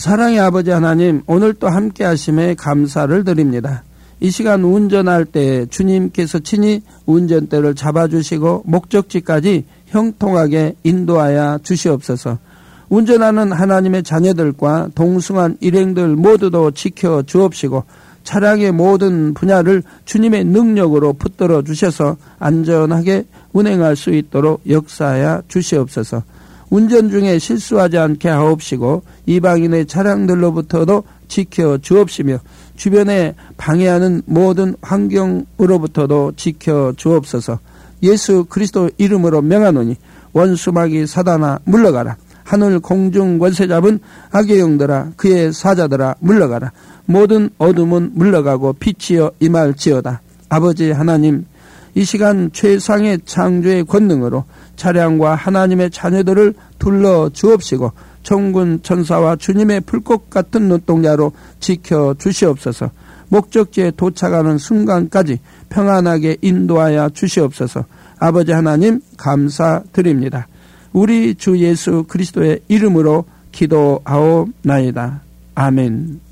사랑의 아버지 하나님, 오늘 또 함께 하심에 감사를 드립니다. 이 시간 운전할 때 주님께서 친히 운전대를 잡아주시고 목적지까지 형통하게 인도하여 주시옵소서. 운전하는 하나님의 자녀들과 동승한 일행들 모두도 지켜 주옵시고 차량의 모든 분야를 주님의 능력으로 붙들어 주셔서 안전하게 운행할 수 있도록 역사하여 주시옵소서. 운전 중에 실수하지 않게 하옵시고 이방인의 차량들로부터도 지켜 주옵시며 주변에 방해하는 모든 환경으로부터도 지켜 주옵소서. 예수 그리스도 이름으로 명하노니 원수마귀 사단아 물러가라. 하늘 공중 권세 잡은 악의 영들아 그의 사자들아 물러가라. 모든 어둠은 물러가고 빛이여 임할지어다. 아버지 하나님 이 시간 최상의 창조의 권능으로 차량과 하나님의 자녀들을 둘러 주옵시고 천군 천사와 주님의 불꽃 같은 눈동자로 지켜 주시옵소서. 목적지에 도착하는 순간까지 평안하게 인도하여 주시옵소서. 아버지 하나님 감사드립니다. 우리 주 예수 그리스도의 이름으로 기도하옵나이다. 아멘.